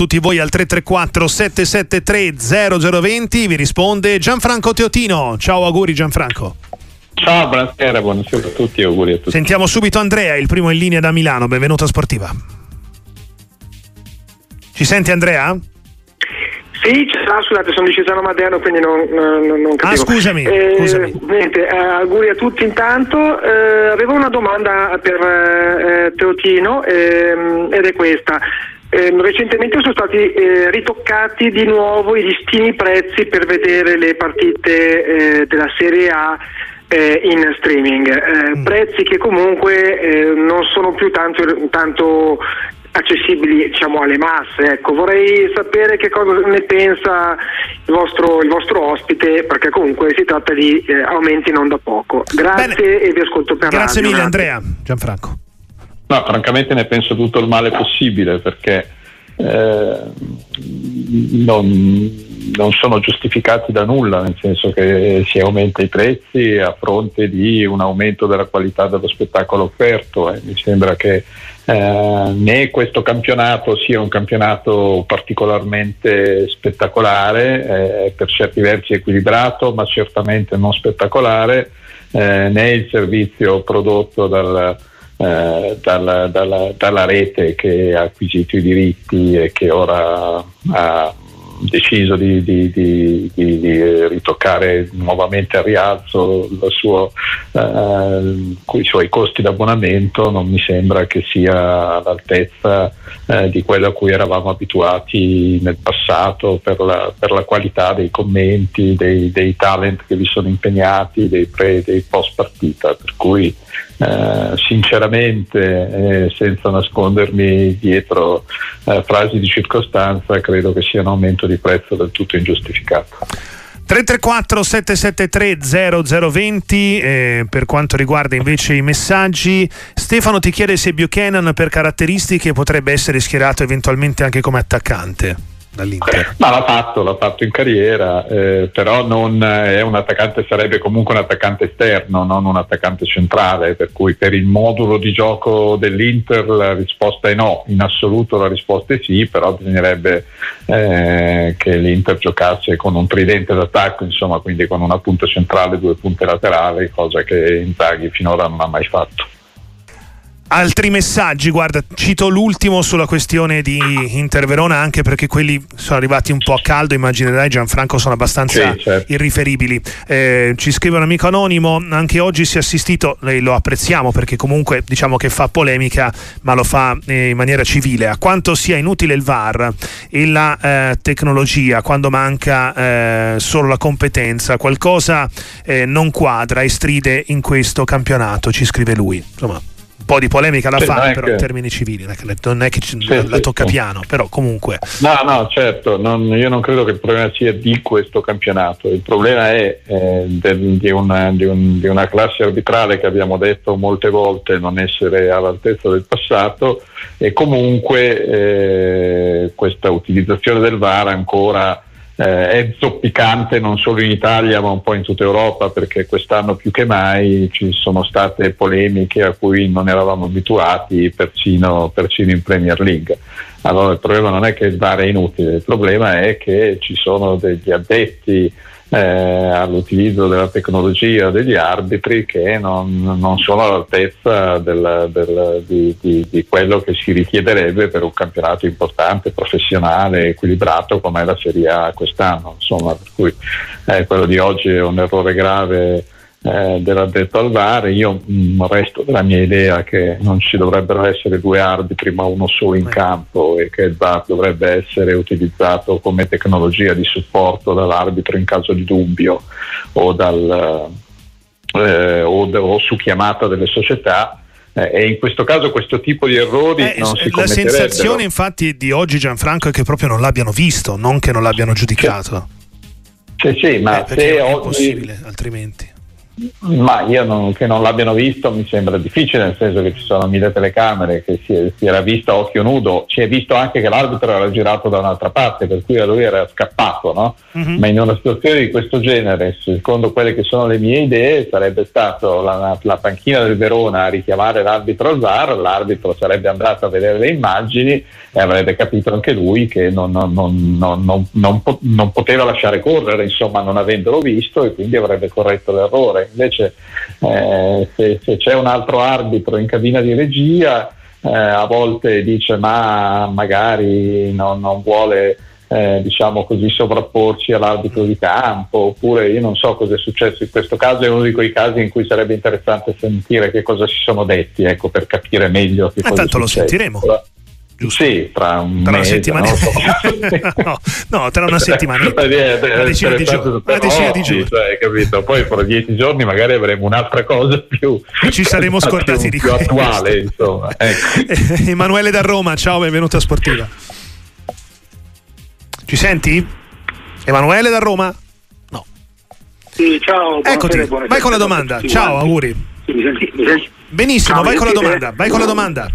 tutti voi al 334 773 0020. Vi risponde Gianfranco Teotino. Ciao, auguri Gianfranco. Ciao, buonasera, buonasera a tutti, auguri a tutti. Sentiamo subito Andrea, il primo in linea da Milano. Benvenuto a Sportiva. Ci senti Andrea? Sì, ah, scusate, sono di Cesano Maderno, quindi non, non, non capivo. Ah, scusami. Eh, scusami. Niente, eh, auguri a tutti intanto. Eh, avevo una domanda per eh, Teotino ehm, ed è questa. Ehm, recentemente sono stati eh, ritoccati di nuovo i listini prezzi per vedere le partite eh, della Serie A in streaming, mm. prezzi che comunque non sono più tanto, tanto accessibili diciamo, alle masse. Ecco, vorrei sapere che cosa ne pensa il vostro, il vostro ospite, perché comunque si tratta di eh, aumenti non da poco. Grazie Bene. e vi ascolto per Grazie radio. mille Andrea. Gianfranco. No, francamente ne penso tutto il male possibile perché eh, non, non, sono giustificati da nulla, nel senso che si aumenta i prezzi a fronte di un aumento della qualità dello spettacolo offerto. Eh. Mi sembra che eh, né questo campionato sia un campionato particolarmente spettacolare, eh, per certi versi equilibrato, ma certamente non spettacolare, eh, né il servizio prodotto dal, eh, dalla, dalla, dalla, rete che ha acquisito i diritti e che ora ha deciso di, di, di, di, ritoccare nuovamente a rialzo suo, eh, i suoi costi d'abbonamento non mi sembra che sia all'altezza eh, di quello a cui eravamo abituati nel passato per la, per la qualità dei commenti, dei, dei, talent che vi sono impegnati, dei pre dei post partita. Per cui eh, sinceramente, eh, senza nascondermi dietro eh, frasi di circostanza, credo che sia un aumento di prezzo del tutto ingiustificato. 334 773 0020 eh, per quanto riguarda invece i messaggi Stefano ti chiede se Buchanan per caratteristiche potrebbe essere schierato eventualmente anche come attaccante dall'Inter? Ma l'ha fatto, l'ha fatto in carriera, eh, però non è un attaccante, sarebbe comunque un attaccante esterno, non un attaccante centrale, per cui per il modulo di gioco dell'Inter la risposta è no, in assoluto la risposta è sì, però bisognerebbe eh, che l'Inter giocasse con un tridente d'attacco, insomma, quindi con una punta centrale due punte laterali, cosa che Inzaghi finora non ha mai fatto. Altri messaggi, guarda, cito l'ultimo sulla questione di Inter Verona, anche perché quelli sono arrivati un po' a caldo, immaginerai Gianfranco sono abbastanza sì, certo. irriferibili. Eh, ci scrive un amico anonimo, anche oggi si è assistito, lei lo apprezziamo perché comunque diciamo che fa polemica, ma lo fa eh, in maniera civile, a quanto sia inutile il VAR e la eh, tecnologia quando manca eh, solo la competenza, qualcosa eh, non quadra e stride in questo campionato, ci scrive lui. Insomma, po' di polemica da sì, fare, però che... in termini civili, non è che ci, sì, la, tocca sì, piano, però comunque. No, no, certo, non, io non credo che il problema sia di questo campionato, il problema è eh, del, di, una, di, un, di, una, classe arbitrale che abbiamo detto molte volte non essere all'altezza del passato e comunque eh, questa utilizzazione del VAR ancora eh, è zoppicante non solo in Italia ma un po' in tutta Europa perché quest'anno più che mai ci sono state polemiche a cui non eravamo abituati persino, persino in Premier League. Allora il problema non è che il VAR è inutile, il problema è che ci sono degli addetti eh, all'utilizzo della tecnologia degli arbitri che non, non sono all'altezza del, del, di, di, di, quello che si richiederebbe per un campionato importante, professionale, equilibrato come la Serie A quest'anno. Insomma, per cui eh, quello di oggi è un errore grave eh, dell'addetto al VAR. Io mh, mm, resto della mia idea che non ci dovrebbero essere due arbitri ma uno solo in campo e che il VAR dovrebbe essere utilizzato come tecnologia di supporto dall'arbitro in caso di dubbio o, dal, eh, o, o su chiamata delle società eh, e in questo caso questo tipo di errori eh, non si La sensazione infatti di oggi Gianfranco è che proprio non l'abbiano visto, non che non l'abbiano giudicato. Sì, sì, ma eh, se è oggi... possibile altrimenti Ma io non, che non l'abbiano visto mi sembra difficile, nel senso che ci sono mille telecamere, che si, si era visto a occhio nudo, si è visto anche che l'arbitro era girato da un'altra parte, per cui lui era scappato, no? uh-huh. Ma in una situazione di questo genere, secondo quelle che sono le mie idee, sarebbe stato la, la panchina del Verona a richiamare l'arbitro al VAR, l'arbitro sarebbe andato a vedere le immagini e avrebbe capito anche lui che non, non, non, non poteva lasciare correre, insomma, non avendolo visto e quindi avrebbe corretto l'errore invece eh, se, se, c'è un altro arbitro in cabina di regia eh, a volte dice ma magari non, non vuole eh, diciamo così sovrapporci all'arbitro di campo oppure io non so cosa è successo in questo caso è uno di quei casi in cui sarebbe interessante sentire che cosa si sono detti ecco, per capire meglio che Ma cosa tanto lo sentiremo giusto? Sì, tra, un tra mese, una settimana. no, no, tra una settimana. una decina di, gio- una decina di giorni. Cioè, capito? Poi fra dieci giorni magari avremo un'altra cosa più. Ci saremo scordati più, di più attuale, insomma. Ecco. Emanuele da Roma, ciao, benvenuto a Sportiva. Ci senti? Emanuele da Roma? No. Sì, ciao. Eccoti, vai con la domanda. Ciao, auguri. Sì, mi senti, mi senti? Benissimo, ciao, vai con la domanda. Vai con la domanda.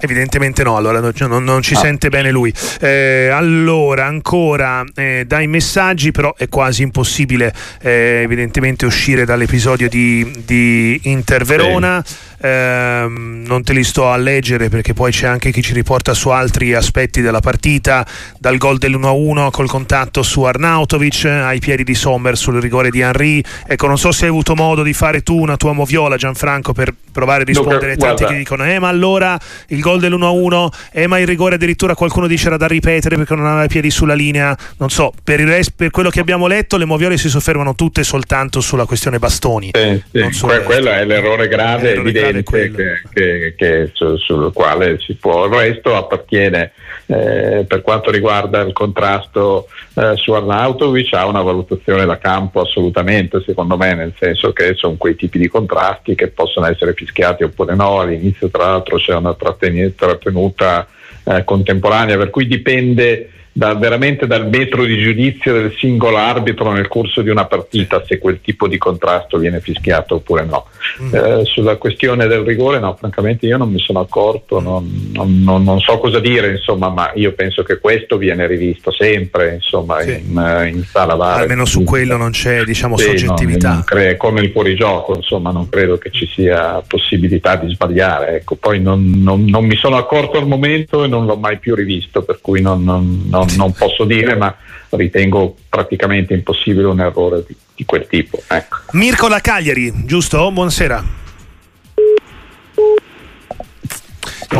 Evidentemente no, allora non, non ci ah. sente bene lui. Eh, allora, ancora eh, dai messaggi, però è quasi impossibile eh, evidentemente uscire dall'episodio di, di Inter Verona. Sì. Ehm, non te li sto a leggere perché poi c'è anche chi ci riporta su altri aspetti della partita, dal gol dell'1-1 col contatto su Arnautovic, ai piedi di Sommer sul rigore di Henry. Ecco, non so se hai avuto modo di fare tu una tua moviola, Gianfranco, per provare a rispondere a tanti che dicono eh ma allora il gol dell'1-1, eh ma il rigore addirittura qualcuno dice era da ripetere perché non aveva i piedi sulla linea, non so, per, il rest, per quello che abbiamo letto le moviole si soffermano tutte soltanto sulla questione bastoni. Sì, sì. Que- quello è l'errore grave, è evidente che, che, che, su, sul quale si può. Il resto appartiene eh, per quanto riguarda il contrasto eh, su Arnautovic ha una valutazione da campo assolutamente secondo me nel senso che sono quei tipi di contrasti che possono essere fischiati oppure no all'inizio tra l'altro c'è una trattenuta eh, contemporanea per cui dipende da, veramente dal metro di giudizio del singolo arbitro nel corso di una partita se quel tipo di contrasto viene fischiato oppure no. Mm. Eh, sulla questione del rigore, no, francamente io non mi sono accorto, non, non, non, non, so cosa dire, insomma, ma io penso che questo viene rivisto sempre insomma, sì. in, eh, in, sala VAR. Almeno su quello non c'è diciamo, sì, soggettività. Cre- come il fuorigioco, insomma, non credo che ci sia possibilità di sbagliare. Ecco, poi non, mi sono accorto al momento e non l'ho mai più rivisto, per cui non non, non, posso dire, ma ritengo praticamente impossibile un errore di, di quel tipo. Ecco. Mirko La Cagliari, giusto? Buonasera.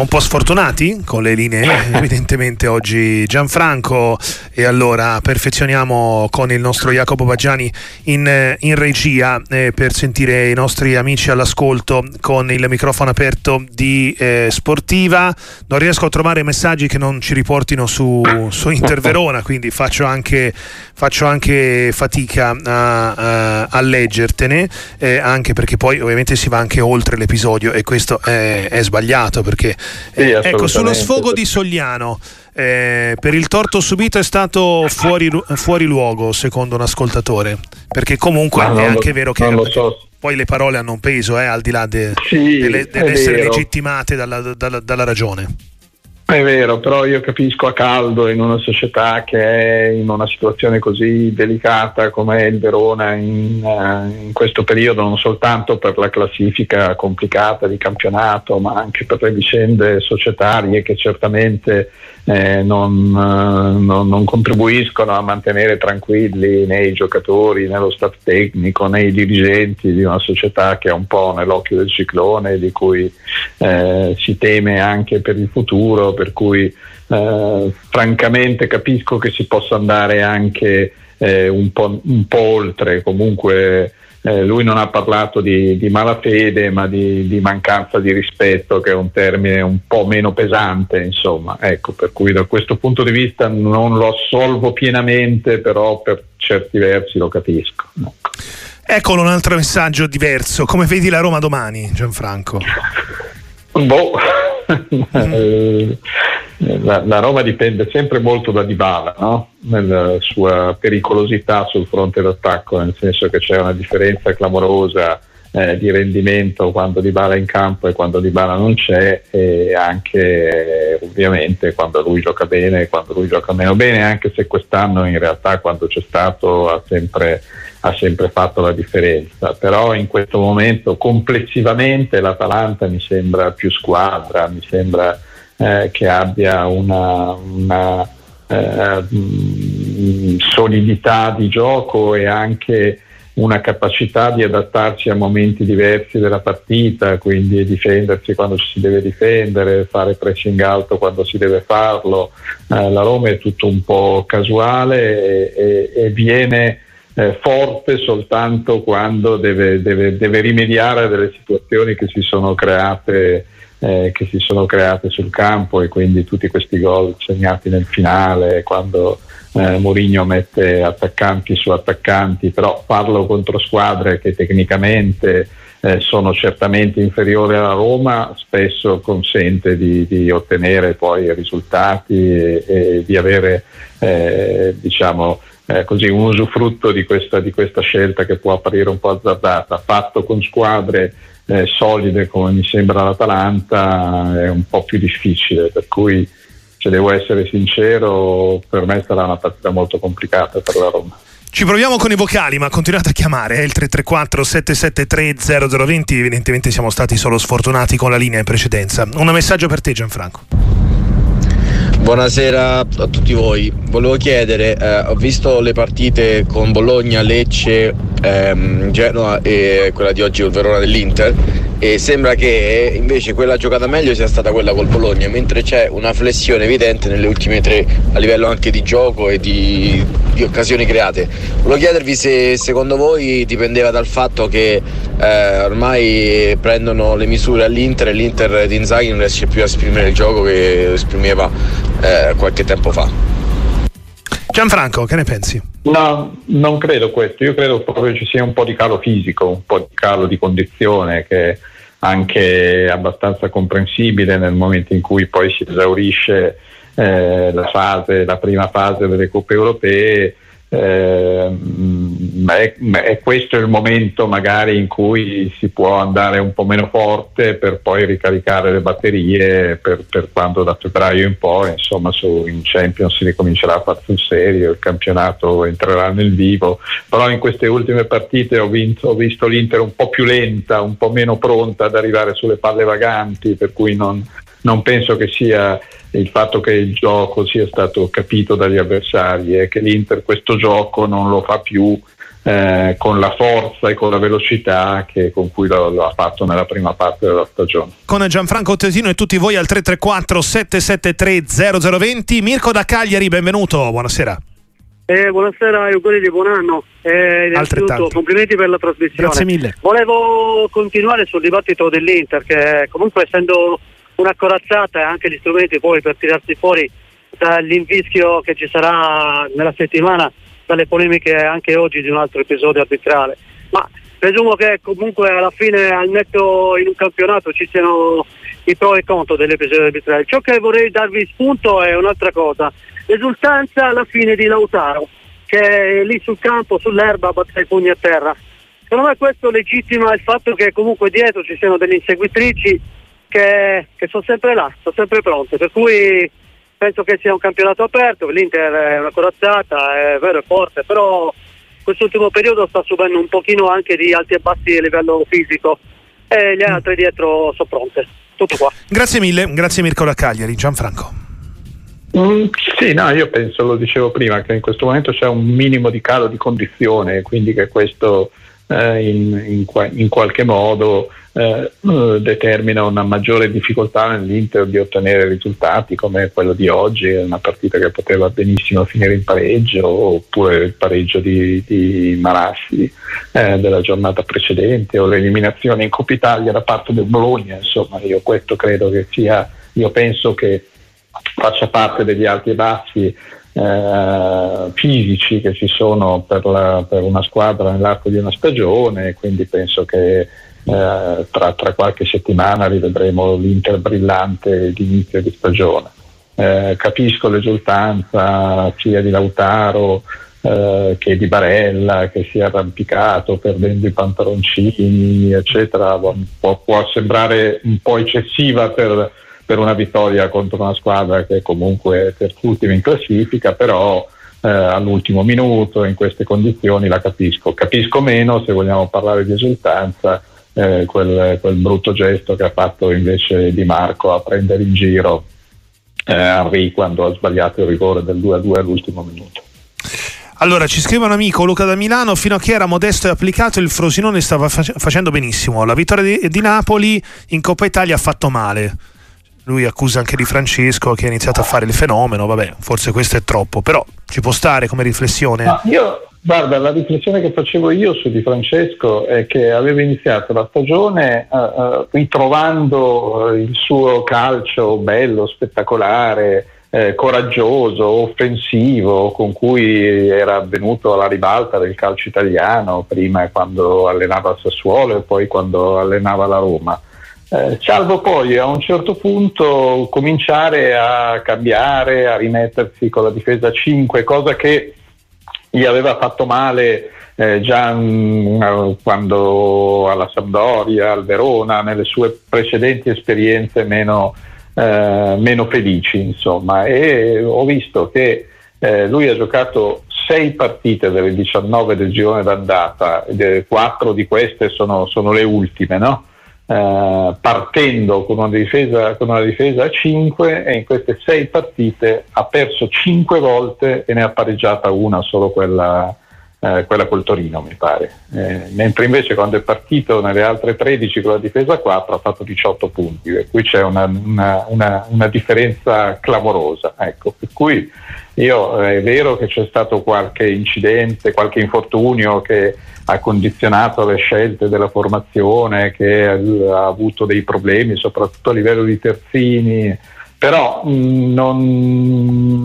Un po' sfortunati con le linee, evidentemente oggi Gianfranco e allora perfezioniamo con il nostro Jacopo Baggiani in, in regia eh, per sentire i nostri amici all'ascolto con il microfono aperto di eh, Sportiva. Non riesco a trovare messaggi che non ci riportino su, su Inter Verona, quindi faccio anche, faccio anche fatica a, a, a leggertene, eh, anche perché poi ovviamente si va anche oltre l'episodio e questo è, è sbagliato perché sì, ecco, sullo sfogo di Sogliano, eh, per il torto subito è stato fuori, fuori, luogo, secondo un ascoltatore, perché comunque è anche vero che so. poi le parole hanno un peso, eh, al di là de, sì, delle, dell'essere legittimate dalla, dalla, dalla ragione. È vero, però io capisco a caldo in una società che è in una situazione così delicata come il Verona in, uh, in, questo periodo, non soltanto per la classifica complicata di campionato, ma anche per le vicende societarie che certamente eh, non, uh, non, non, contribuiscono a mantenere tranquilli né i giocatori, né lo staff tecnico, né i dirigenti di una società che è un po' nell'occhio del ciclone, di cui eh, si teme anche per il futuro per cui eh, francamente capisco che si possa andare anche eh, un, po', un, po', oltre, comunque eh, lui non ha parlato di, di malafede ma di, di, mancanza di rispetto che è un termine un po' meno pesante insomma, ecco, per cui da questo punto di vista non lo assolvo pienamente però per certi versi lo capisco. Ecco. Eccolo un altro messaggio diverso, come vedi la Roma domani Gianfranco? Boh. Mm. la, la, Roma dipende sempre molto da Dybala, no? nella sua pericolosità sul fronte d'attacco, nel senso che c'è una differenza clamorosa eh, di rendimento quando Dybala è in campo e quando Dybala non c'è e anche eh, ovviamente quando lui gioca bene e quando lui gioca meno bene, anche se quest'anno in realtà quando c'è stato ha sempre, ha sempre fatto la differenza, però in questo momento complessivamente l'Atalanta mi sembra più squadra, mi sembra eh, che abbia una, una eh, solidità di gioco e anche una capacità di adattarsi a momenti diversi della partita, quindi difendersi quando si deve difendere, fare pressing alto quando si deve farlo. Eh, la Roma è tutto un po' casuale e, e, e viene eh, forte soltanto quando deve, deve, deve, rimediare a delle situazioni che si sono create. Eh, che si sono create sul campo e quindi tutti questi gol segnati nel finale quando eh, Mourinho mette attaccanti su attaccanti, però farlo contro squadre che tecnicamente eh, sono certamente inferiori alla Roma, spesso consente di, di ottenere poi risultati e, e di avere eh, diciamo, eh, così, un usufrutto di questa, di questa, scelta che può apparire un po' azzardata, fatto con squadre eh, solide come mi sembra l'Atalanta è un po' più difficile, per cui se devo essere sincero, per me sarà una partita molto complicata per la Roma. Ci proviamo con i vocali, ma continuate a chiamare, è il 334 773 0020, evidentemente siamo stati solo sfortunati con la linea in precedenza. Un messaggio per te Gianfranco. Buonasera a tutti voi, volevo chiedere, eh, ho visto le partite con Bologna, Lecce, ehm, Genoa e quella di oggi col Verona dell'Inter e sembra che invece quella giocata meglio sia stata quella col Bologna, mentre c'è una flessione evidente nelle ultime tre a livello anche di gioco e di, di occasioni create. Volevo chiedervi se secondo voi dipendeva dal fatto che eh, ormai prendono le misure all'Inter e l'Inter di Inzaghi non riesce più a esprimere il gioco che esprimeva eh, qualche tempo fa. Gianfranco, che ne pensi? No, non credo questo, io credo proprio ci sia un po' di calo fisico, un po' di calo di condizione che è anche abbastanza comprensibile nel momento in cui poi si esaurisce eh, la, fase, la prima fase delle coppe europee eh, è, è, questo il momento magari in cui si può andare un po' meno forte per poi ricaricare le batterie per, per quando da febbraio in poi insomma su, in Champions si ricomincerà a fare sul serio il campionato entrerà nel vivo. Però in queste ultime partite ho, vinto, ho visto l'Inter un po' più lenta un po' meno pronta ad arrivare sulle palle vaganti per cui non, non penso che sia il fatto che il gioco sia stato capito dagli avversari e che l'Inter questo gioco non lo fa più eh, con la forza e con la velocità che, con cui lo, lo, ha fatto nella prima parte della stagione. Con Gianfranco Tesino e tutti voi al 334 773 0020 Mirko da Cagliari, benvenuto, buonasera. Eh, buonasera e auguri di buon anno. Eh, Altrettanto. Complimenti per la trasmissione. Grazie mille. Volevo continuare sul dibattito dell'Inter che comunque essendo una corazzata e anche gli strumenti poi per tirarsi fuori dall'infischio che ci sarà nella settimana, dalle polemiche anche oggi di un altro episodio arbitrale. Ma presumo che comunque alla fine al netto in un campionato ci siano i pro e i contro dell'episodio arbitrale. Ciò che vorrei darvi spunto è un'altra cosa, l'esultanza alla fine di Lautaro, che è lì sul campo, sull'erba, batte i pugni a terra. Secondo me questo legittima il fatto che comunque dietro ci siano delle inseguitrici che, che sono sempre là, sono sempre pronte, per cui penso che sia un campionato aperto, l'Inter è una corazzata, è vero, è forte, però quest'ultimo periodo sta subendo un pochino anche di alti e bassi a livello fisico e le mm. altre dietro sono pronte. Tutto qua. Grazie mille, grazie Mirko da Cagliari, Gianfranco. Mm, sì, no, io penso, lo dicevo prima, che in questo momento c'è un minimo di calo di condizione, quindi che questo eh, in, in, in, qualche modo eh, determina una maggiore difficoltà nell'Inter di ottenere risultati come quello di oggi, una partita che poteva benissimo finire in pareggio oppure il pareggio di, di Marassi eh, della giornata precedente o l'eliminazione in Coppa Italia da parte del Bologna, insomma io questo credo che sia, io penso che faccia parte degli alti e bassi eh, fisici che ci sono per, la, per, una squadra nell'arco di una stagione, quindi penso che eh, tra, tra, qualche settimana rivedremo l'Inter brillante di inizio di stagione. eh, capisco l'esultanza sia di Lautaro eh, che di Barella che si è arrampicato perdendo i pantaloncini eccetera può, può sembrare un po' eccessiva per, per, una vittoria contro una squadra che comunque è terzultima in classifica però eh, all'ultimo minuto in queste condizioni la capisco capisco meno se vogliamo parlare di esultanza eh, quel, quel, brutto gesto che ha fatto invece Di Marco a prendere in giro eh, Henry quando ha sbagliato il rigore del 2-2 all'ultimo minuto allora, ci scrive un amico Luca da Milano, fino a che era modesto e applicato il Frosinone stava facendo benissimo. La vittoria di, di, Napoli in Coppa Italia ha fatto male. Lui accusa anche Di Francesco che ha iniziato a fare il fenomeno, vabbè, forse questo è troppo, però ci può stare come riflessione. No, io, guarda, la riflessione che facevo io su Di Francesco è che aveva iniziato la stagione uh, uh, ritrovando il suo calcio bello, spettacolare, eh, coraggioso, offensivo, con cui era venuto alla ribalta del calcio italiano, prima quando allenava Sassuolo e poi quando allenava la Roma. Eh, salvo poi a un certo punto cominciare a cambiare, a rimettersi con la difesa 5, cosa che gli aveva fatto male eh, già mh, mm, quando alla Sampdoria, al Verona, nelle sue precedenti esperienze meno eh, meno felici, insomma, e ho visto che eh, lui ha giocato sei partite delle 19 del girone d'andata, quattro di queste sono, sono le ultime, no? Eh, partendo con una, difesa, con una difesa a 5 e in queste sei partite ha perso 5 volte e ne ha pareggiata una, solo quella, eh, quella col Torino mi pare, eh, mentre invece quando è partito nelle altre 13 con la difesa 4 ha fatto 18 punti, per cui c'è una, una, una, una differenza clamorosa. Ecco, per cui io eh, è vero che c'è stato qualche incidente, qualche infortunio che ha condizionato le scelte della formazione, che ha avuto dei problemi soprattutto a livello di terzini, però mh, non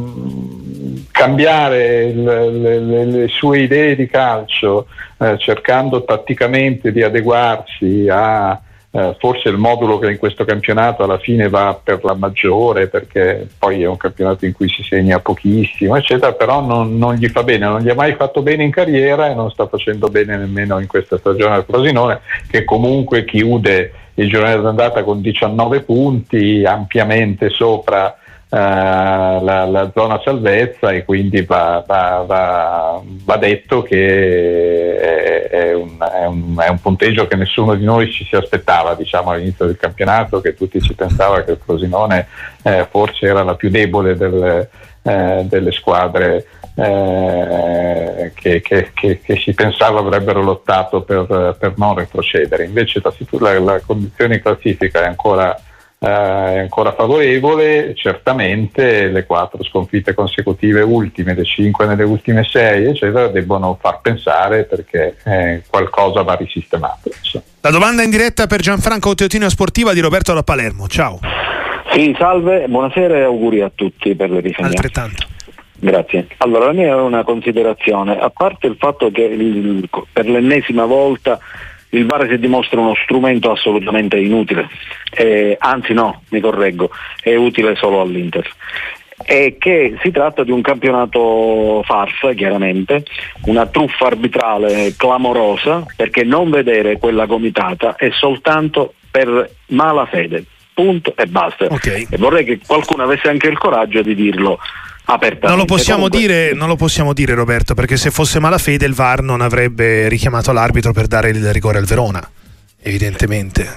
cambiare le, le, le, sue idee di calcio eh, cercando tatticamente di adeguarsi a eh, forse il modulo che in questo campionato alla fine va per la maggiore perché poi è un campionato in cui si segna pochissimo eccetera però non, non gli fa bene non gli ha mai fatto bene in carriera e non sta facendo bene nemmeno in questa stagione al Frosinone che comunque chiude il giornale d'andata con 19 punti ampiamente sopra eh, la, la, zona salvezza e quindi va, va, va, va detto che è, è, un, è, un, è, un, punteggio che nessuno di noi ci si aspettava diciamo, all'inizio del campionato, che tutti ci pensava che il Frosinone eh, forse era la più debole del, eh, delle squadre eh, che, che, che, che, si pensava avrebbero lottato per, per non retrocedere. Invece la, la condizione in classifica è ancora eh, è ancora favorevole, certamente le quattro sconfitte consecutive ultime, le cinque nelle ultime sei, eccetera, debbono far pensare perché eh, qualcosa va risistemato. Insomma. La domanda in diretta per Gianfranco Teotino Sportiva di Roberto da Palermo. Ciao. Sì, salve, buonasera e auguri a tutti per le riforme. Altrettanto. Grazie. Allora, la mia è una considerazione, a parte il fatto che il, per l'ennesima volta il VAR si dimostra uno strumento assolutamente inutile, eh, anzi no, mi correggo, è utile solo all'Inter. E che si tratta di un campionato farsa, chiaramente, una truffa arbitrale clamorosa, perché non vedere quella gomitata è soltanto per malafede. Punto e basta. Okay. E vorrei che qualcuno avesse anche il coraggio di dirlo apertamente. Non lo, possiamo Comunque... dire, non lo possiamo dire Roberto, perché se fosse malafede il VAR non avrebbe richiamato l'arbitro per dare il rigore al Verona, evidentemente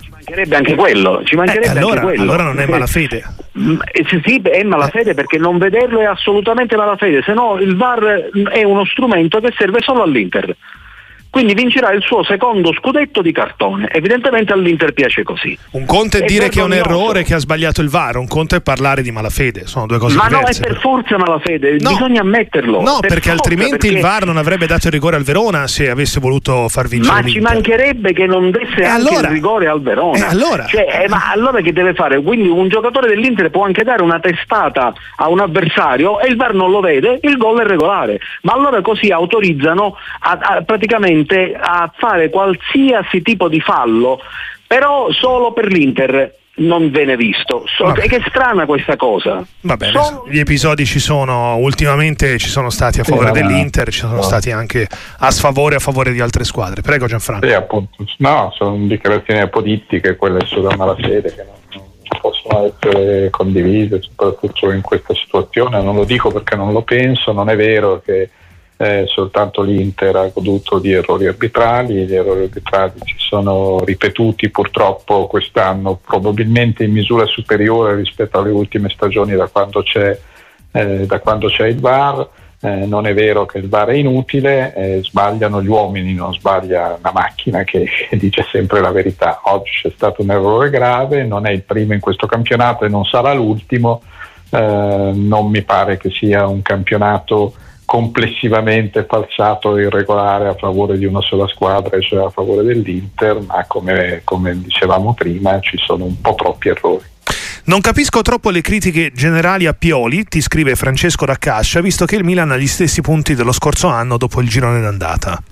Ci mancherebbe anche quello. Ci mancherebbe eh, allora, anche quello. allora non è malafede. Mm, eh, sì, sì, è malafede perché non vederlo è assolutamente malafede, se no il VAR è uno strumento che serve solo all'Inter quindi vincerà il suo secondo scudetto di cartone. Evidentemente all'Inter piace così. Un conto è, dire che è un errore, che ha sbagliato il VAR, un conto è parlare di malafede, sono due cose Ma diverse. Ma no, è per forza malafede, no. bisogna ammetterlo. No, per perché forza, altrimenti perché... il VAR non avrebbe dato il rigore al Verona se avesse voluto far vincere Ma l'Inter. ci mancherebbe che non desse e anche allora? il rigore al Verona. E allora? Cioè, eh, ma allora che deve fare? Quindi un giocatore dell'Inter può anche dare una testata a un avversario e il VAR non lo vede, il gol è regolare. Ma allora così autorizzano a, a, praticamente a fare qualsiasi tipo di fallo, però solo per l'Inter non viene visto. So, è che è strana questa cosa. Va bene, Sono... gli episodi ci sono, ultimamente ci sono stati a favore sì, dell'Inter, ci sono no. stati anche a sfavore e a favore di altre squadre. Prego Gianfranco. Sì, appunto. No, sono dichiarazioni apodittiche, quelle sulla malafede che non, non possono essere condivise, soprattutto in questa situazione. Non lo dico perché non lo penso, non è vero che eh, soltanto l'Inter ha goduto di errori arbitrali, gli errori arbitrali si sono ripetuti purtroppo quest'anno, probabilmente in misura superiore rispetto alle ultime stagioni da quando c'è, eh, da quando c'è il VAR. Eh, non è vero che il VAR è inutile, eh, sbagliano gli uomini, non sbaglia una macchina che, che dice sempre la verità. Oggi c'è stato un errore grave, non è il primo in questo campionato e non sarà l'ultimo. Eh, non mi pare che sia un campionato complessivamente falsato e irregolare a favore di una sola squadra, cioè a favore dell'Inter, ma come, come dicevamo prima ci sono un po' troppi errori. Non capisco troppo le critiche generali a Pioli, ti scrive Francesco Raccascia, visto che il Milan ha gli stessi punti dello scorso anno dopo il girone d'andata.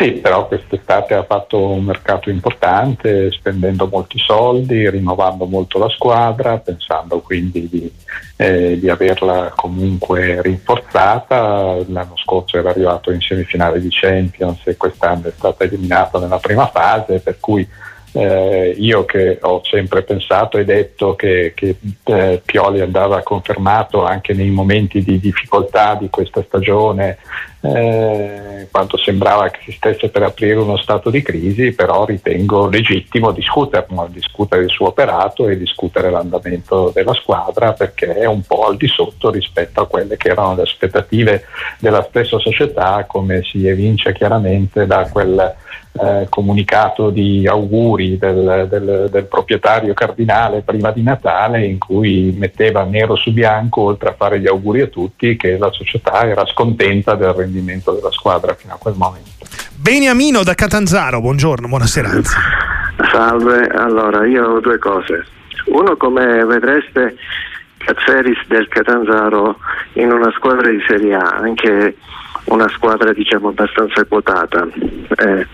Sì, però quest'estate ha fatto un mercato importante, spendendo molti soldi, rinnovando molto la squadra, pensando quindi di, eh, di averla comunque rinforzata. L'anno scorso era arrivato in semifinale di Champions e quest'anno è stata eliminata nella prima fase, per cui eh, io che ho sempre pensato e detto che, che eh, Pioli andava confermato anche nei momenti di difficoltà di questa stagione, eh, quando sembrava che si stesse per aprire uno stato di crisi, però ritengo legittimo discuterne, discutere il suo operato e discutere l'andamento della squadra perché è un po' al di sotto rispetto a quelle che erano le aspettative della stessa società, come si evince chiaramente da quel eh, comunicato di auguri del, del, del, proprietario cardinale prima di Natale in cui metteva nero su bianco, oltre a fare gli auguri a tutti, che la società era scontenta del rendimento della squadra fino a quel momento. Beniamino da Catanzaro, buongiorno, buonasera. Anzi. Salve, allora io ho due cose. Uno, come vedreste, Cazzeris del Catanzaro in una squadra di Serie A, anche una squadra diciamo abbastanza quotata. Eh,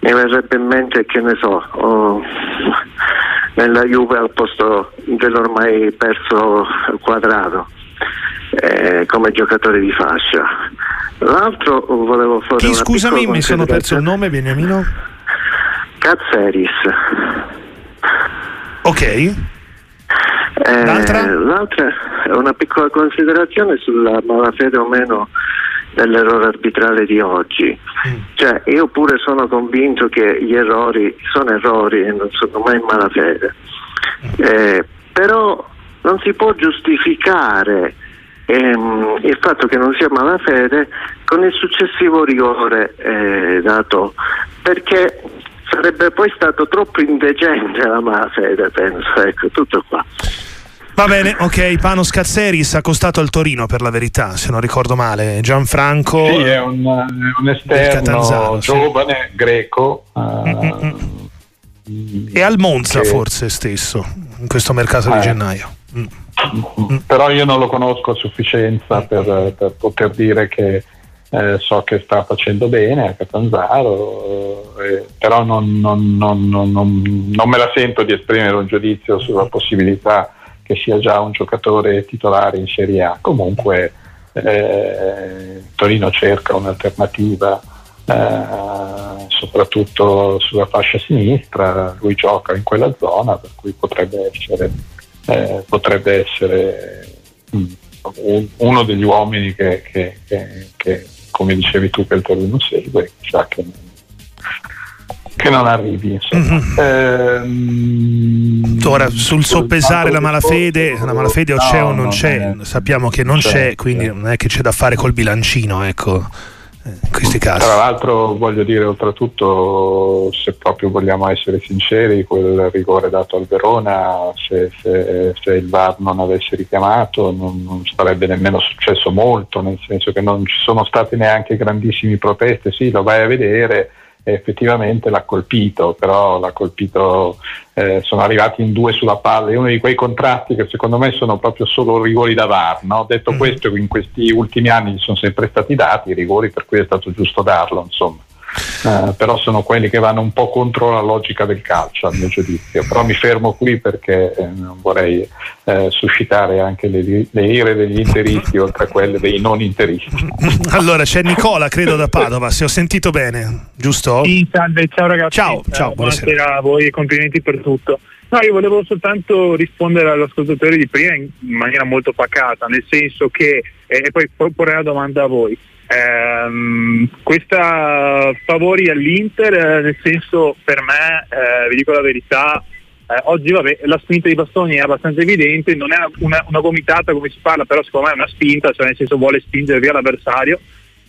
mi verrebbe in mente che ne so, oh, nella Juve al posto dell'ormai perso quadrato eh, come giocatore di fascia. L'altro volevo fare Chi, scusami, mi sono perso il nome, Beniamino? Cazzeris. Ok. Eh, l'altra? l'altra è una piccola considerazione sulla malafede o meno dell'errore arbitrale di oggi. Mm. Cioè, io pure sono convinto che gli errori sono errori e non sono mai malafede. Mm. Eh, però non si può giustificare ehm, il fatto che non sia malafede con il successivo rigore eh, dato perché sarebbe poi stato troppo indecente la malafede, penso, ecco, tutto qua. Va bene, ok, Panos Cazzeris accostato al Torino per la verità, se non ricordo male. Gianfranco. Sì, è un, un esterno giovane, sì. greco. Uh, e al Monza che... forse stesso, in questo mercato eh. di gennaio. Mm. Però io non lo conosco a sufficienza per, per poter dire che eh, so che sta facendo bene a Catanzaro, eh, però non, non, non, non, me la sento di esprimere un giudizio sulla possibilità che sia già un giocatore titolare in Serie A. Comunque eh, Torino cerca un'alternativa eh, soprattutto sulla fascia sinistra, lui gioca in quella zona per cui potrebbe essere, eh, potrebbe essere um, uno degli uomini che, che, che, che, come dicevi tu che il Torino segue, chissà che che non arrivi. Mm-hmm. Ehm, Ora sul soppesare la malafede, la malafede o no, c'è o non c'è, è, sappiamo che non c'è, c'è quindi c'è. non è che c'è da fare col bilancino, ecco. In questi casi. Tra l'altro voglio dire oltretutto se proprio vogliamo essere sinceri quel rigore dato al Verona se, se, se il VAR non avesse richiamato non, non, sarebbe nemmeno successo molto nel senso che non ci sono state neanche grandissimi proteste sì lo vai a vedere effettivamente l'ha colpito, però l'ha colpito, eh, sono arrivati in due sulla palla, è uno di quei contratti che secondo me sono proprio solo rigori da VAR, no? detto mm-hmm. questo in questi ultimi anni sono sempre stati dati i rigori per cui è stato giusto darlo, insomma. Eh, però sono quelli che vanno un po' contro la logica del calcio a mio giudizio, però mi fermo qui perché eh, non vorrei eh, suscitare anche le, le, ire degli interisti oltre a quelle dei non interisti. allora c'è Nicola, credo da Padova, se ho sentito bene, giusto? Sì, salve, ciao ragazzi. Ciao, ciao, buonasera. buonasera a voi e complimenti per tutto. No, io volevo soltanto rispondere all'ascoltatore di prima in maniera molto pacata, nel senso che, eh, e poi porrei la domanda a voi, ehm, questa favori all'Inter, eh, nel senso per me, eh, vi dico la verità, eh, oggi vabbè, la spinta di bastoni è abbastanza evidente, non è una, una, gomitata come si parla, però secondo me è una spinta, cioè nel senso vuole spingere via l'avversario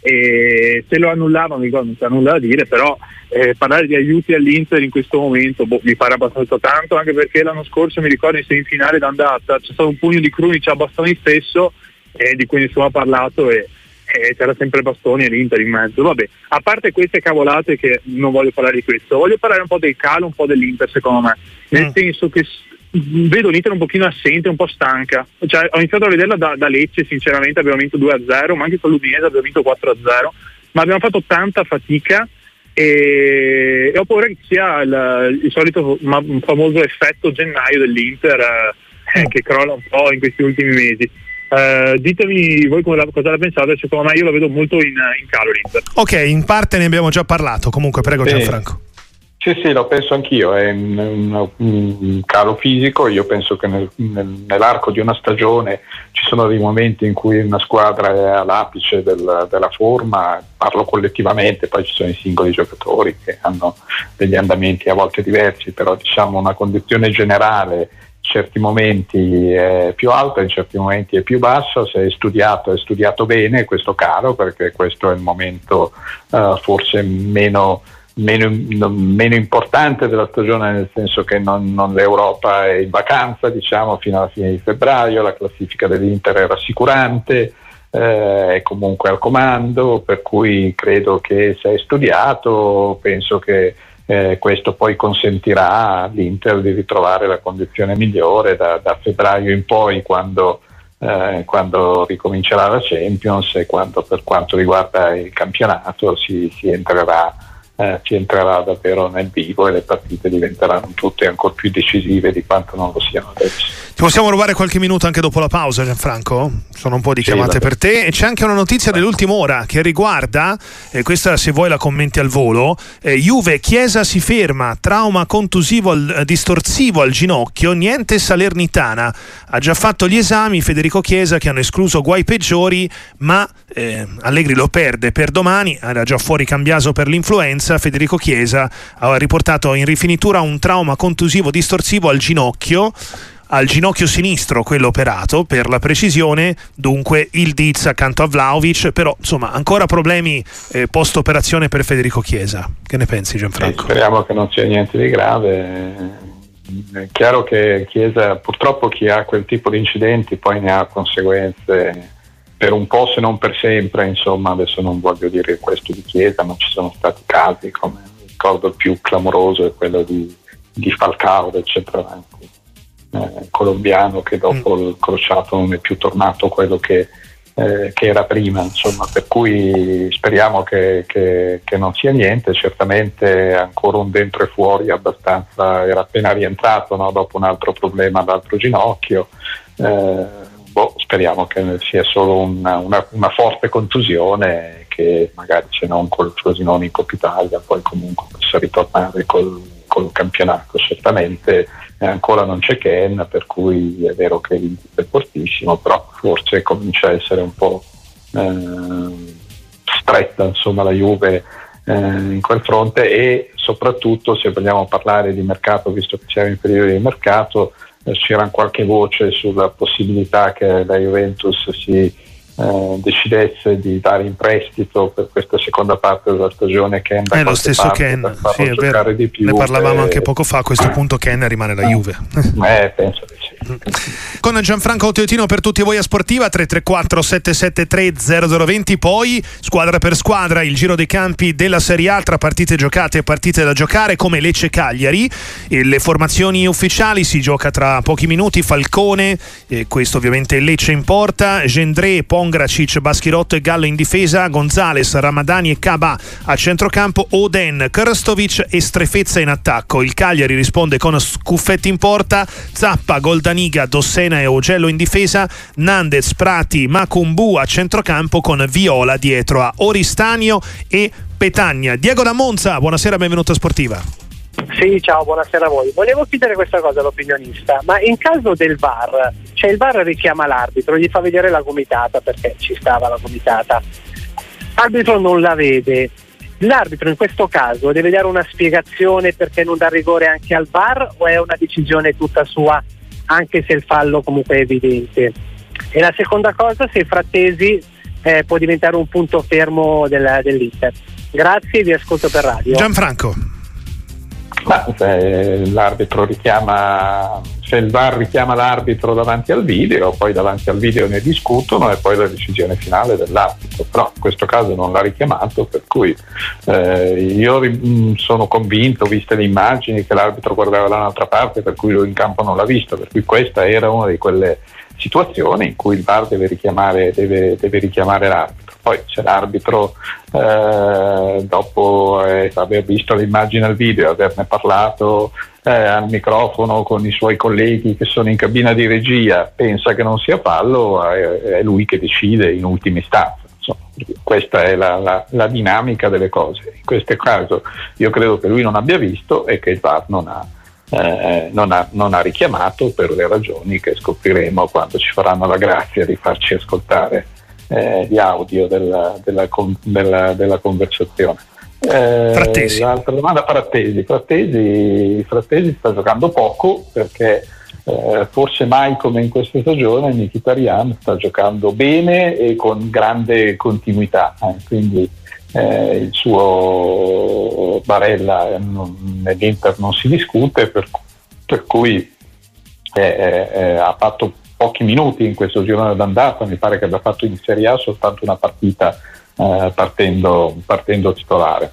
e se lo annullavano non c'è nulla da dire, però eh, parlare di aiuti all'Inter in questo momento boh, mi pare abbastanza tanto, anche perché l'anno scorso mi ricordo in semifinale d'andata c'è stato un pugno di Krunic a Bastoni stesso eh, di cui nessuno ha parlato e, e c'era sempre Bastoni e l'Inter in mezzo. Vabbè, a parte queste cavolate che non voglio parlare di questo, voglio parlare un po' del calo, un po' dell'Inter secondo me, nel mm. senso che vedo l'Inter un pochino assente, un po' stanca. Cioè, ho iniziato a vederla da, da Lecce, sinceramente abbiamo vinto 2-0, ma anche con l'Udinese abbiamo vinto 4-0, ma abbiamo fatto tanta fatica e, e ho paura che sia il, il solito ma, famoso effetto gennaio dell'Inter eh, che crolla un po' in questi ultimi mesi. Uh, ditemi voi la, cosa la pensate, secondo me io lo vedo molto in, in calo l'Inter. Ok, in parte ne abbiamo già parlato, comunque prego Gianfranco. Sì, sì, lo penso anch'io, è un, un calo fisico, io penso che nel, nel, nell'arco di una stagione ci sono dei momenti in cui una squadra è all'apice del, della forma, parlo collettivamente, poi ci sono i singoli giocatori che hanno degli andamenti a volte diversi, però diciamo una condizione generale certi momenti è più alta, in certi momenti è più bassa, se è studiato è studiato bene questo calo perché questo è il momento uh, forse meno meno, meno, importante della stagione nel senso che non, non, l'Europa è in vacanza diciamo fino alla fine di febbraio, la classifica dell'Inter è rassicurante, eh, è comunque al comando, per cui credo che se è studiato penso che eh, questo poi consentirà all'Inter di ritrovare la condizione migliore da, da febbraio in poi quando, eh, quando, ricomincerà la Champions e quando per quanto riguarda il campionato si, si entrerà eh, si entrerà davvero nel vivo e le partite diventeranno tutte ancora più decisive di quanto non lo siano adesso. Ti possiamo rubare qualche minuto anche dopo la pausa, Gianfranco? Sono un po' di chiamate vabbè. per te e c'è anche una notizia dell'ultima ora che riguarda, e questa se vuoi la commenti al volo, eh, Juve Chiesa si ferma, trauma contusivo al, eh, distorsivo al ginocchio, niente Salernitana, ha già fatto gli esami Federico Chiesa che hanno escluso guai peggiori, ma eh, Allegri lo perde per domani, era già fuori Cambiaso per l'influenza, Federico Chiesa ha riportato in rifinitura un trauma contusivo distorsivo al ginocchio al ginocchio sinistro quello operato per la precisione dunque il Diz accanto a Vlaovic però insomma ancora problemi eh, post operazione per Federico Chiesa che ne pensi Gianfranco? Eh, speriamo che non sia niente di grave è chiaro che Chiesa purtroppo chi ha quel tipo di incidenti poi ne ha conseguenze per un po' se non per sempre, insomma adesso non voglio dire questo di Chiesa, ma ci sono stati casi come ricordo il più clamoroso è quello di, di Falcao del centravanti eh, colombiano che dopo mm. il crociato non è più tornato quello che, eh, che era prima, insomma, per cui speriamo che, che, che, non sia niente, certamente ancora un dentro e fuori abbastanza, era appena rientrato no? dopo un altro problema all'altro ginocchio. Eh, boh, speriamo che sia solo una, una, una, forte contusione che magari se non col Frosinone in Coppa Italia poi comunque possa ritornare col, col campionato. Certamente ancora non c'è Ken, per cui è vero che è fortissimo, però forse comincia a essere un po' eh, stretta insomma, la Juve eh, in quel fronte e soprattutto se vogliamo parlare di mercato, visto che siamo in periodo di mercato, c'era qualche voce sulla possibilità che la Juventus si eh, decidesse di dare in prestito per questa seconda parte della stagione Ken è lo stesso Ken sì, è vero. ne parlavamo e... anche poco fa a questo punto Ken rimane la Juve eh, penso che sì Con Gianfranco Teotino per tutti voi a Sportiva 334 773 0020 poi squadra per squadra il giro dei campi della Serie A tra partite giocate e partite da giocare come Lecce Cagliari. E le formazioni ufficiali si gioca tra pochi minuti Falcone e questo ovviamente Lecce in porta Gendré, Pongracic, Baschirotto e Gallo in difesa Gonzales, Ramadani e Caba a centrocampo Oden, Krstovic e Strefezza in attacco. Il Cagliari risponde con Scuffetti in porta Zappa, Goldaniga, Dossena e Ogello in difesa, Nandez, Prati, Macumbu a centrocampo con Viola dietro a Oristanio e Petagna. Diego da Monza, buonasera, benvenuto a Sportiva. Sì, ciao, buonasera a voi. Volevo chiedere questa cosa all'opinionista, ma in caso del VAR, cioè il VAR richiama l'arbitro, gli fa vedere la gomitata perché ci stava la gomitata. L'arbitro non la vede. L'arbitro in questo caso deve dare una spiegazione perché non dà rigore anche al VAR o è una decisione tutta sua anche se il fallo comunque è evidente? E la seconda cosa, se Frattesi eh, può diventare un punto fermo del, dell'Inter. Grazie, vi ascolto per radio. Gianfranco. Ma se l'arbitro richiama, se il VAR richiama l'arbitro davanti al video, poi davanti al video ne discutono e poi la decisione finale dell'arbitro. Però in questo caso non l'ha richiamato, per cui eh, io mm, sono convinto, viste le immagini, che l'arbitro guardava da un'altra parte, per cui lui in campo non l'ha visto, per cui questa era una di quelle situazioni in cui il VAR deve richiamare, deve, deve richiamare l'arbitro. Poi se l'arbitro eh, dopo eh, aver visto l'immagine al video, averne parlato eh, al microfono con i suoi colleghi che sono in cabina di regia, pensa che non sia fallo, è, è lui che decide in ultima istanza. Questa è la, la, la, dinamica delle cose. In questo caso io credo che lui non abbia visto e che il VAR non ha, eh, non, ha, non ha richiamato per le ragioni che scopriremo quando ci faranno la grazia di farci ascoltare eh, di audio della, della, della, della conversazione. Eh, Frattesi. L'altra domanda, Frattesi. Frattesi. Frattesi sta giocando poco perché eh, forse mai come in questa stagione Mkhitaryan sta giocando bene e con grande continuità, eh, quindi eh, il suo Barella non, nell'Inter non si discute, per, per cui eh, eh, ha fatto pochi minuti in questo girone d'andata, mi pare che abbia fatto in Serie A soltanto una partita eh, partendo, partendo, titolare.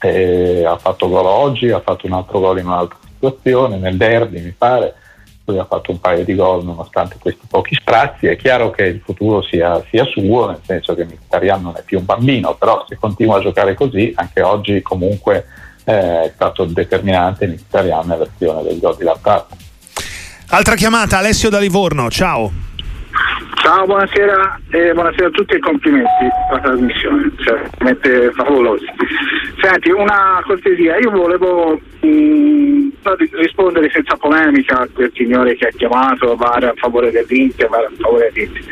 E ha fatto gol oggi, ha fatto un altro gol in un'altra situazione, nel derby mi pare, poi ha fatto un paio di gol nonostante questi pochi sprazzi. È chiaro che il futuro sia, sia suo, nel senso che Mkhitaryan non è più un bambino, però se continua a giocare così, anche oggi comunque eh, è stato determinante Mkhitaryan nell'azione del gol di Lautaro. Altra chiamata, Alessio da Livorno, ciao. Ciao, buonasera, eh, buonasera a tutti e complimenti per la trasmissione, cioè, mette favolosi. Senti, una cortesia, io volevo mh, mm, rispondere senza polemica a quel signore che ha chiamato, vare a favore dell'Inter, vare a favore dell'Inter.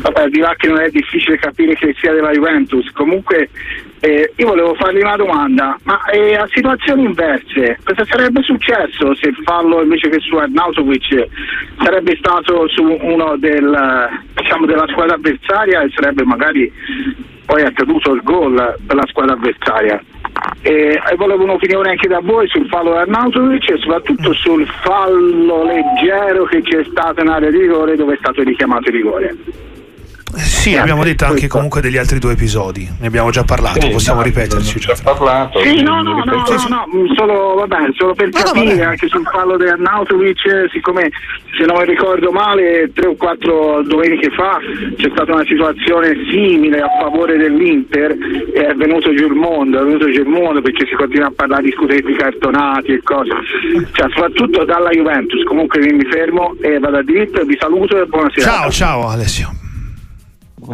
Vabbè, di là che non è difficile capire che sia della Juventus, comunque eh, io volevo fargli una domanda, ma eh, a situazioni inverse, cosa sarebbe successo se il fallo invece che su Arnautovic sarebbe stato su uno del, diciamo, della squadra avversaria e sarebbe magari poi accaduto il gol per la squadra avversaria? E volevo un'opinione anche da voi sul fallo di Arnautovic e soprattutto sul fallo leggero che c'è stato in area di rigore dove è stato richiamato il rigore. Sì, abbiamo detto anche comunque degli altri due episodi, ne abbiamo già parlato, sì, possiamo no, ripeterci. Già parlato, sì, no, no, no, no, no, solo, vabbè, solo per no, capire no, anche sul fallo di Arnautovic, siccome se non mi ricordo male, tre o quattro domeniche fa c'è stata una situazione simile a favore dell'Inter, è venuto giù il mondo, è venuto giù il mondo perché si continua a parlare di scudetti cartonati e cose, cioè soprattutto dalla Juventus. Comunque mi fermo e vado a diritto, vi saluto e buonasera. Ciao, ciao Alessio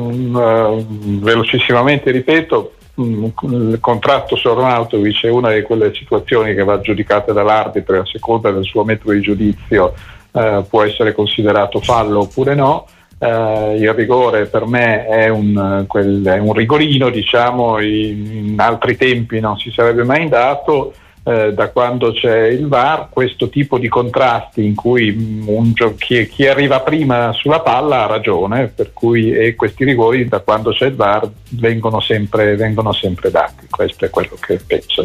uh, velocissimamente ripeto, um, il contratto su Arnautovic è una di quelle situazioni che va giudicata dall'arbitro e a seconda del suo metodo di giudizio uh, può essere considerato fallo oppure no. Uh, il rigore per me è un, quel, è un rigorino, diciamo, in, in, altri tempi non si sarebbe mai dato eh, da quando c'è il VAR questo tipo di contrasti in cui un, chi, chi, arriva prima sulla palla ha ragione, per cui e questi rigori da quando c'è il VAR vengono sempre, vengono sempre dati, questo è quello che penso.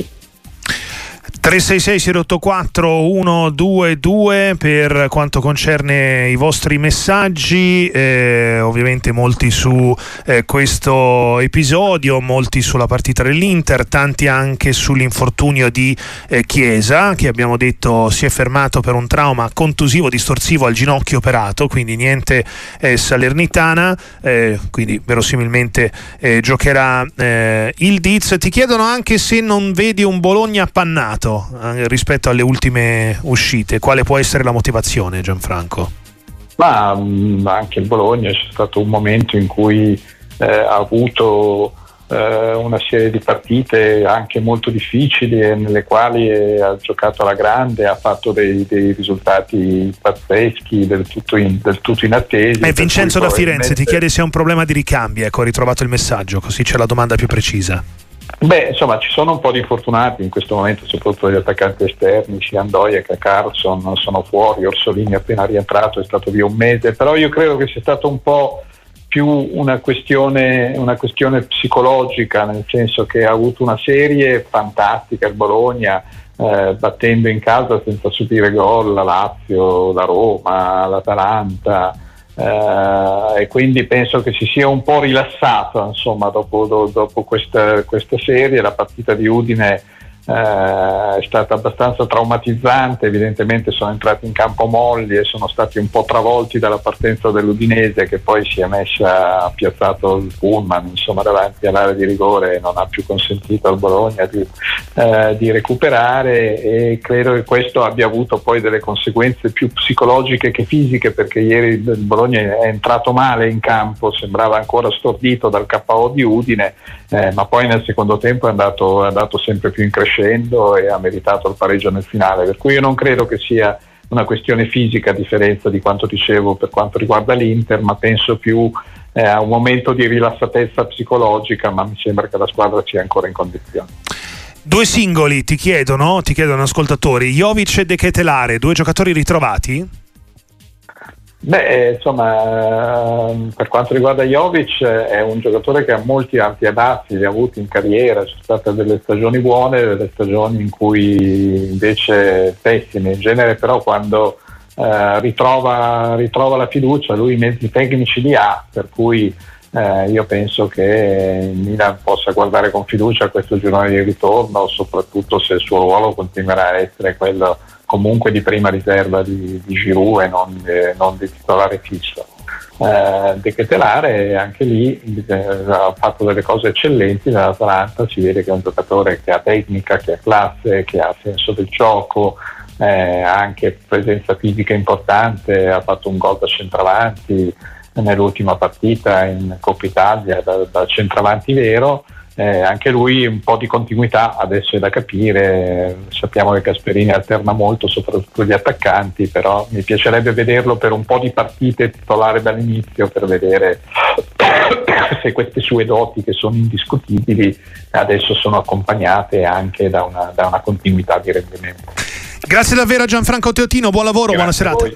366 084 122 per quanto concerne i vostri messaggi, eh, ovviamente molti su eh, questo episodio, molti sulla partita dell'Inter, tanti anche sull'infortunio di eh, Chiesa che abbiamo detto si è fermato per un trauma contusivo distorsivo al ginocchio operato, quindi niente eh, Salernitana, eh, quindi verosimilmente eh, giocherà il Diz. Ti chiedono anche se non vedi un Bologna appannato eh, rispetto alle ultime uscite? Quale può essere la motivazione, Gianfranco? Ma mh, mm, anche il Bologna c'è stato un momento in cui eh, ha avuto eh, una serie di partite anche molto difficili nelle quali ha giocato alla grande, ha fatto dei, dei risultati pazzeschi, del tutto, in, del tutto inattesi. E Vincenzo da Firenze ti chiede se è un problema di ricambi, ecco, ho ritrovato il messaggio, così c'è la domanda più precisa. Beh, insomma, ci sono un po' di fortunati in questo momento, soprattutto gli attaccanti esterni, sia Andoia che Carlson sono fuori, Orsolini è appena rientrato, è stato via un mese, però io credo che sia stato un po' più una questione, una questione psicologica, nel senso che ha avuto una serie fantastica il Bologna, eh, battendo in casa senza subire gol la Lazio, la Roma, l'Atalanta e quindi penso che si sia un po' rilassato insomma, dopo, do, dopo questa, questa, serie. La partita di Udine eh, è stata abbastanza traumatizzante, evidentemente sono entrati in campo molli e sono stati un po' travolti dalla partenza dell'Udinese che poi si è messa, ha piazzato il pullman insomma, davanti all'area di rigore e non ha più consentito al Bologna di, eh, di recuperare e credo che questo abbia avuto poi delle conseguenze più psicologiche che fisiche perché ieri il Bologna è entrato male in campo, sembrava ancora stordito dal KO di Udine, eh, ma poi nel secondo tempo è andato, è andato sempre più in crescita crescendo e ha meritato il pareggio nel finale, per cui io non credo che sia una questione fisica a differenza di quanto dicevo per quanto riguarda l'Inter, ma penso più eh, a un momento di rilassatezza psicologica, ma mi sembra che la squadra sia ancora in condizione. Due singoli ti chiedono, ti chiedono ascoltatori, Jovic e De Ketelare, due giocatori ritrovati? Beh, eh, insomma, ehm, per quanto riguarda Jovic è un giocatore che ha molti alti e bassi, li ha avuti in carriera, ci sono state delle stagioni buone, delle stagioni in cui invece pessime, in genere però quando eh, ritrova, ritrova, la fiducia, lui i mezzi tecnici li ha, per cui eh, io penso che Milan possa guardare con fiducia questo girone di ritorno, soprattutto se il suo ruolo continuerà a essere quello comunque di prima riserva di, di Giroud e non, eh, non di titolare fisso. Eh, De Ketelare anche lì eh, ha fatto delle cose eccellenti nell'Atalanta, si vede che è un giocatore che ha tecnica, che ha classe, che ha senso del gioco, eh, ha anche presenza fisica importante, ha fatto un gol da centravanti nell'ultima partita in Coppa Italia da, da centravanti vero eh, anche lui un po' di continuità adesso è da capire, sappiamo che Gasperini alterna molto soprattutto gli attaccanti, però mi piacerebbe vederlo per un po' di partite titolare dall'inizio per vedere se queste sue doti che sono indiscutibili adesso sono accompagnate anche da una, da una continuità di rendimento. Grazie davvero a Gianfranco Teotino, buon lavoro, Grazie buona serata.